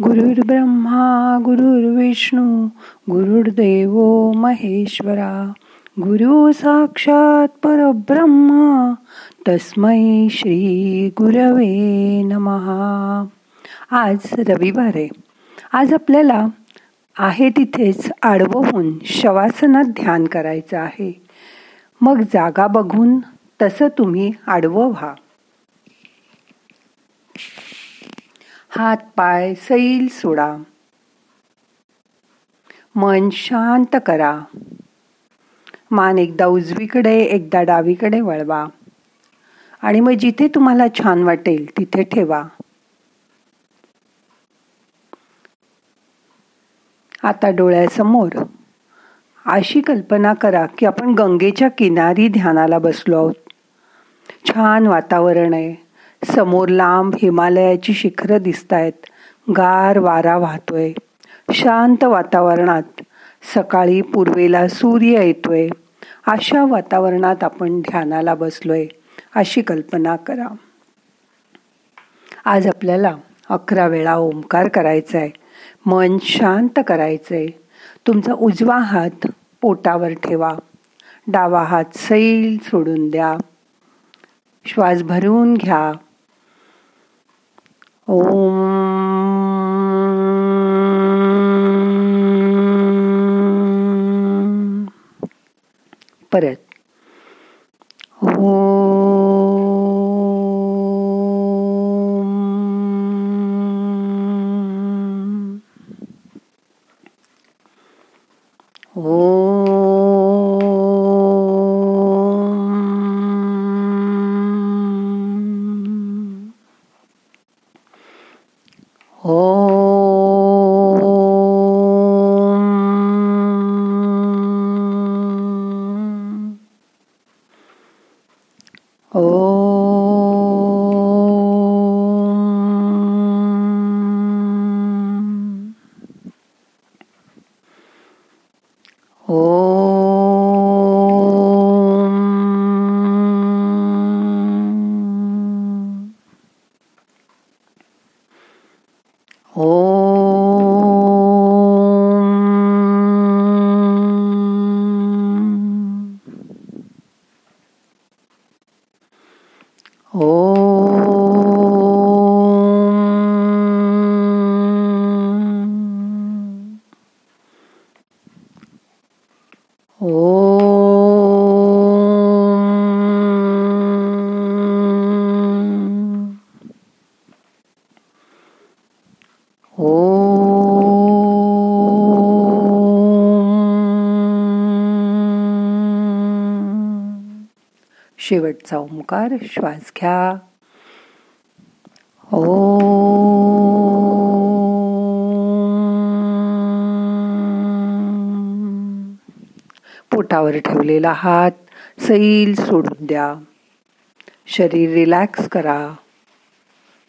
ब्रह्मा गुरुर्विष्णू गुरुर्देव महेश्वरा. गुरु साक्षात परब्रह्मा तस्मै श्री गुरवे नमहा आज रविवार आहे. आज आपल्याला आहे तिथेच आडवं होऊन शवासनात ध्यान करायचं आहे. मग जागा बघून तसं तुम्ही आडवं व्हा. हात पाय सैल सोडा. मन शांत करा. मान एकदा उजवीकडे एकदा डावीकडे वळवा. आणि मग जिथे तुम्हाला छान वाटेल तिथे ठेवा. आता डोळ्यासमोर अशी कल्पना करा की आपण गंगेच्या किनारी ध्यानाला बसलो आहोत. छान वातावरण आहे. समोर लांब हिमालयाची शिखरं दिसतायत. गार वारा वाहतोय. शांत वातावरणात. सकाळी पूर्वेला सूर्य येतोय. अशा वातावरणात आपण ध्यानाला बसलोय अशी कल्पना करा. आज आपल्याला अकरा वेळा ओंकार करायचा आहे मन शांत करायचं आहे तुमचा उजवा हात पोटावर ठेवा. डावा हात सैल सोडून द्या. श्वास भरून घ्या. ओम परत ओ Oh. शेवटचा ओंकार श्वास घ्या ओ पोटावर ठेवलेला हात सैल सोडून द्या. शरीर रिलॅक्स करा.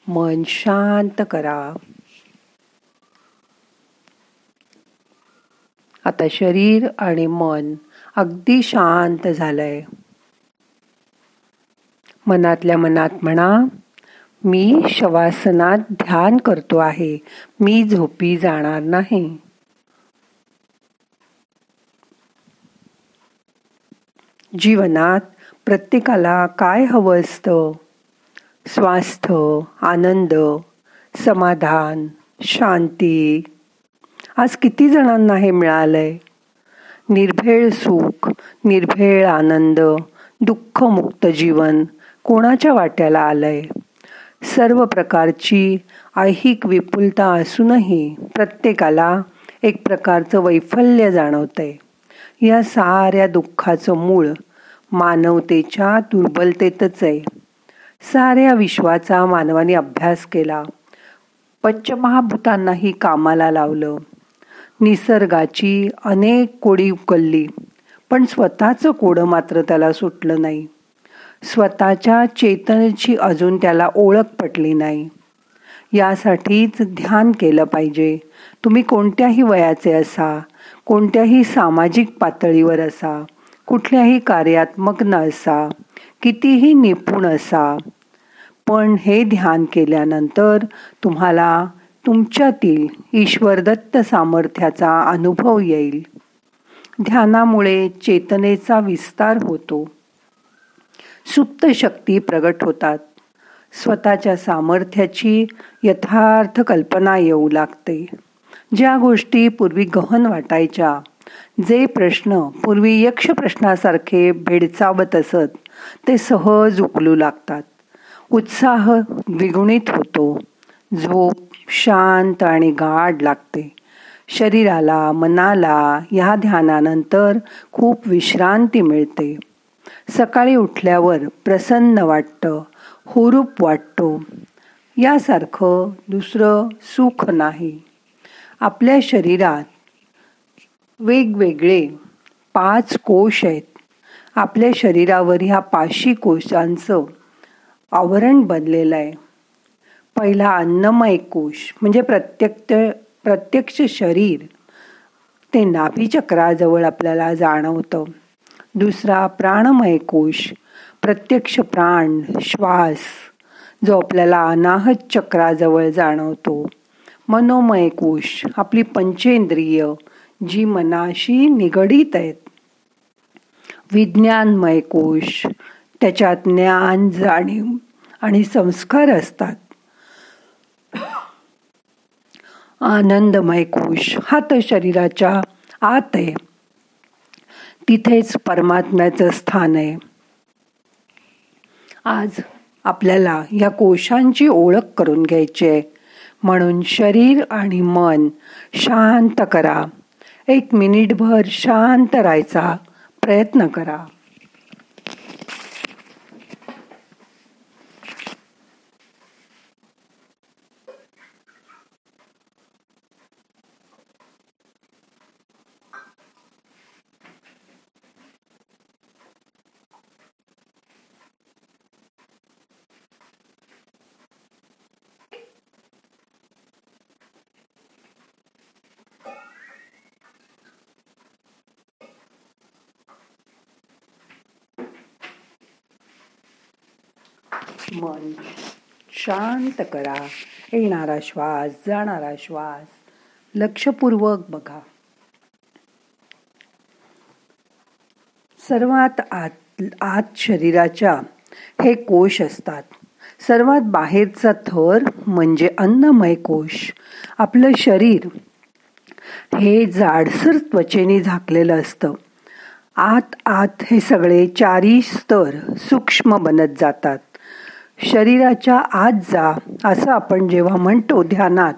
मन शांत करा. आता शरीर आणि मन अगदी शांत झालंय. मनातल्या मनात म्हणा मी शवासनात ध्यान करतो आहे. मी झोपी जाणार नाही. जीवनात प्रत्येकाला काय हवं असतं? स्वास्थ्य आनंद समाधान शांती. आज किती जणांना हे मिळालंय? निर्भेळ सुख निर्भेळ आनंद दुःखमुक्त जीवन कोणाच्या वाट्याला आलंय? सर्व प्रकारची ऐहिक विपुलता असूनही प्रत्येकाला एक प्रकारचं वैफल्य जाणवतंय. या साऱ्या दुःखाचं मूळ मानवतेच्या दुर्बलतेतच आहे. साऱ्या विश्वाचा मानवाने अभ्यास केला. पंचमहाभूतांनाही कामाला लावलं. निसर्गाची अनेक कोडी उकलली. पण स्वतःचं कोडं मात्र त्याला सुटलं नाही. स्वतःच्या चेतनेची अजून त्याला ओळख पटली नाही. यासाठीच ध्यान केलं पाहिजे. तुम्ही कोणत्याही वयाचे असा कोणत्याही सामाजिक पातळीवर असा कुठल्याही कार्यात्मक न असा कितीही निपुण असा. पण हे ध्यान केल्यानंतर तुम्हाला तुमच्यातील ईश्वरदत्त सामर्थ्याचा अनुभव येईल. ध्यानामुळे चेतनेचा विस्तार होतो. सुप्त शक्ती प्रगट होतात. स्वतःच्या सामर्थ्याची यथार्थ कल्पना येऊ लागते. ज्या गोष्टी पूर्वी गहन वाटायच्या जे प्रश्न पूर्वी यक्ष प्रश्नासारखे भेडचावत असत ते सहज उकलू लागतात. उत्साह द्विगुणित होतो. झोप शांत आणि गाढ लागते. शरीराला मनाला ह्या ध्यानानंतर खूप विश्रांती मिळते. सकाळी उठल्यावर प्रसन्न वाटतं हुरूप वाटतो. यासारखं दुसरं सुख नाही. आपल्या शरीरात वेगवेगळे पाच कोश आहेत. आपल्या शरीरावर ह्या पाचशी कोशांचं आवरण बनलेलं आहे. पहिला अन्नमय कोश म्हणजे प्रत्यक्ष प्रत्यक्ष शरीर ते नाभीचक्राजवळ आपल्याला जाणवतं. दुसरा प्राणमय कोश प्रत्यक्ष प्राण श्वास जो आपल्याला अनाहत चक्राजवळ जाणवतो. मनोमय कोश आपली पंचेंद्रिय जी मनाशी निगडीत आहेत. विज्ञानमय कोश त्याच्यात ज्ञान जाणीव आणि संस्कार असतात. आनंदमय कोश हा तर शरीराच्या आत आहे. तिथेच परमात्म्याचं स्थान आहे. आज आपल्याला या कोशांची ओळख करून घ्यायची आहे. म्हणून शरीर आणि मन शांत करा. एक मिनिटभर शांत राहायचा प्रयत्न करा. मन. शांत करा. येणारा श्वास जाणारा श्वास. लक्षपूर्वक बघा. सर्वात आत आत शरीराच्या हे कोश असतात. सर्वात बाहेरचा थर म्हणजे अन्नमय कोश. आपलं शरीर हे जाडसर त्वचेने झाकलेलं असतं. आत आत हे सगळे चारी स्तर सूक्ष्म बनत जातात. शरीराच्या आत जा असं आपण जेव्हा म्हणतो ध्यानात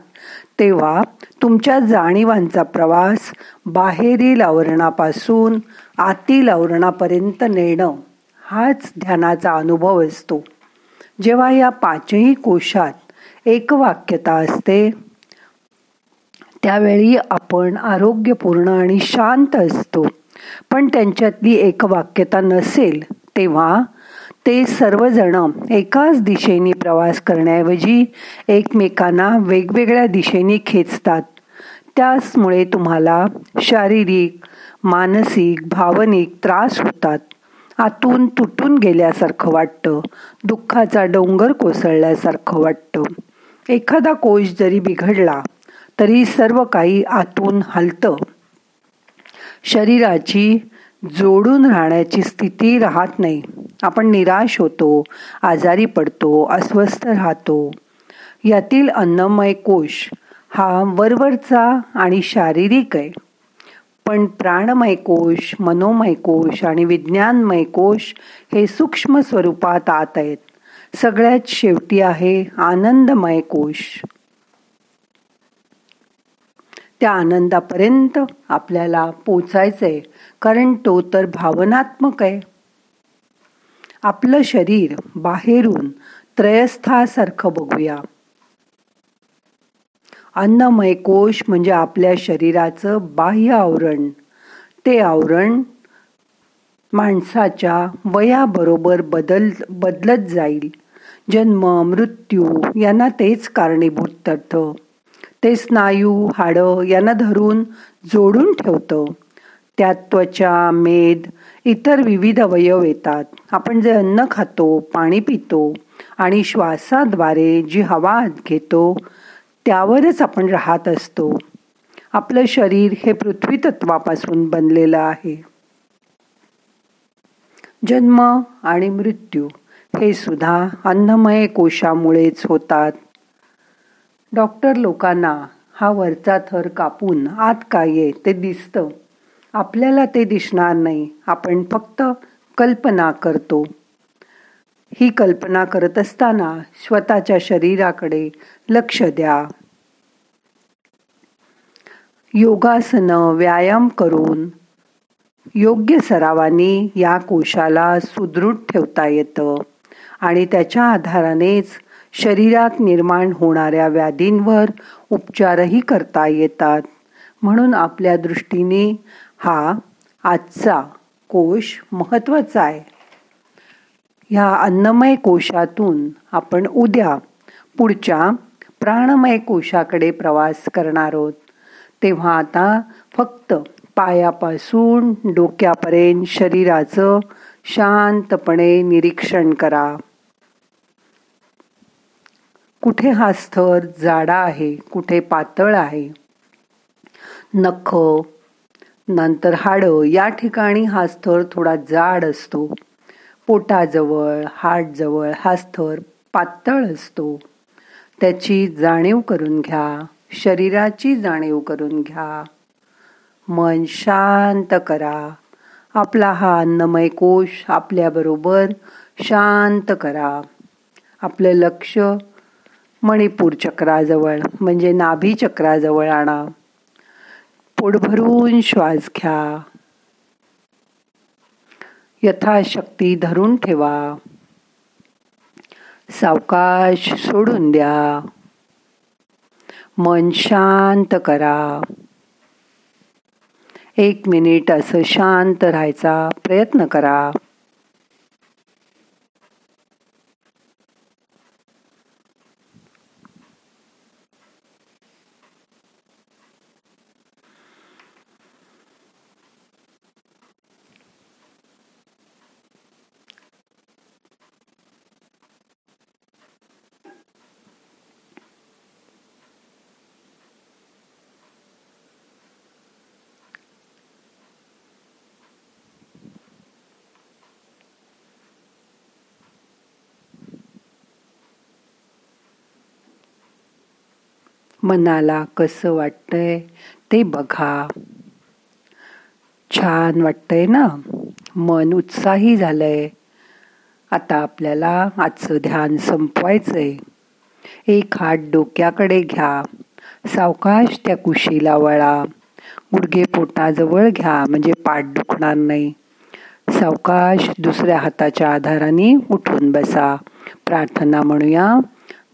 तेव्हा तुमच्या जाणीवांचा प्रवास बाहेरील आवरणापासून आतील आवरणापर्यंत नेणं हाच ध्यानाचा अनुभव असतो. जेव्हा या पाचही कोशात एकवाक्यता असते त्यावेळी आपण आरोग्यपूर्ण आणि शांत असतो. पण त्यांच्यातली एकवाक्यता नसेल तेव्हा ते सर्वजण एकाच दिशेने प्रवास करण्याऐवजी एकमेकांना वेगवेगळ्या दिशेने खेचतात. त्याचमुळे तुम्हाला शारीरिक मानसिक भावनिक त्रास होतात. आतून तुटून गेल्यासारखं वाटतं. दुःखाचा डोंगर कोसळल्यासारखं वाटतं. एखादा कोश जरी बिघडला तरी सर्व काही आतून हलतं. शरीराची जोडून राहण्याची स्थिती राहत नाही. आपण निराश होतो आजारी पडतो अस्वस्थ राहतो. यातील अन्नमय कोश हा वरवरचा आणि शारीरिक आहे. पण प्राणमय कोश मनोमय कोश आणि विज्ञानमय कोश हे सूक्ष्म स्वरूपात आत आहेत. सगळ्यात शेवटी आहे आनंदमय कोश. त्या आनंदापर्यंत आपल्याला पोचायचंय. कारण तो तर भावनात्मक आहे. आपलं शरीर बाहेरून त्रयस्थासारखं बघूया. अन्नमय कोश म्हणजे आपल्या शरीराचं बाह्य आवरण. ते आवरण माणसाच्या वयाबरोबर बदल बदलत जाईल. जन्म मृत्यू यांना तेच कारणीभूत ठरतं ते स्नायू हाडं यांना धरून जोडून ठेवतं. त्यात त्वचा मेद इतर विविध अवयव येतात. आपण जे अन्न खातो पाणी पितो आणि श्वासाद्वारे जी हवा घेतो त्यावरच आपण राहत असतो. आपलं शरीर हे पृथ्वी तत्वापासून बनलेलं आहे. जन्म आणि मृत्यू हे सुद्धा अन्नमय कोशामुळेच होतात. डॉक्टर लोकांना हा वरचा थर कापून आत काय आहे ते दिसतं. आपल्याला ते दिसणार नाही. आपण फक्त कल्पना करतो. ही कल्पना करत असताना स्वतःच्या शरीराकडे लक्ष द्या. योगासनं व्यायाम करून योग्य सरावाने या कोशाला सुदृढ ठेवता येतं आणि त्याच्या आधारानेच शरीरात निर्माण होणाऱ्या व्याधींवर उपचारही करता येतात. म्हणून आपल्या दृष्टीने हा आजचा कोश महत्त्वाचा आहे. ह्या अन्नमय कोशातून आपण उद्या पुढच्या प्राणमय कोशाकडे प्रवास करणार आहोत. तेव्हा आता फक्त पायापासून डोक्यापर्यंत शरीराचं शांतपणे निरीक्षण करा. कुठे हा स्थर जाडा आहे कुठे पातळ आहे? नख नंतर हाडं. या ठिकाणी हा स्थर थोडा जाड असतो. पोटाजवळ हाडजवळ हा स्थर पातळ असतो. त्याची जाणीव करून घ्या. शरीराची जाणीव करून घ्या. मन शांत करा. आपला हा अन्नमय कोश आपल्याबरोबर शांत करा. आपलं लक्ष मणिपूर चक्राजवळ म्हणजे नाभी चक्राजवळ आणा. पोट भरून श्वास घ्या. यथाशक्ती धरून ठेवा. सावकाश सोडून द्या. मन शांत करा. एक मिनिट असं शांत राहायचा प्रयत्न करा. मनाला कसं वाटतंय ते बघा. छान वाटतंय ना? मन उत्साही झालंय. आता आपल्याला आजचं ध्यान संपवायचंय. एक हात डोक्याकडे घ्या. सावकाश त्या कुशीला वळा. गुडघे पोटाजवळ घ्या म्हणजे पाठ दुखणार नाही. सावकाश दुसऱ्या हाताच्या आधाराने उठून बसा. प्रार्थना म्हणूया.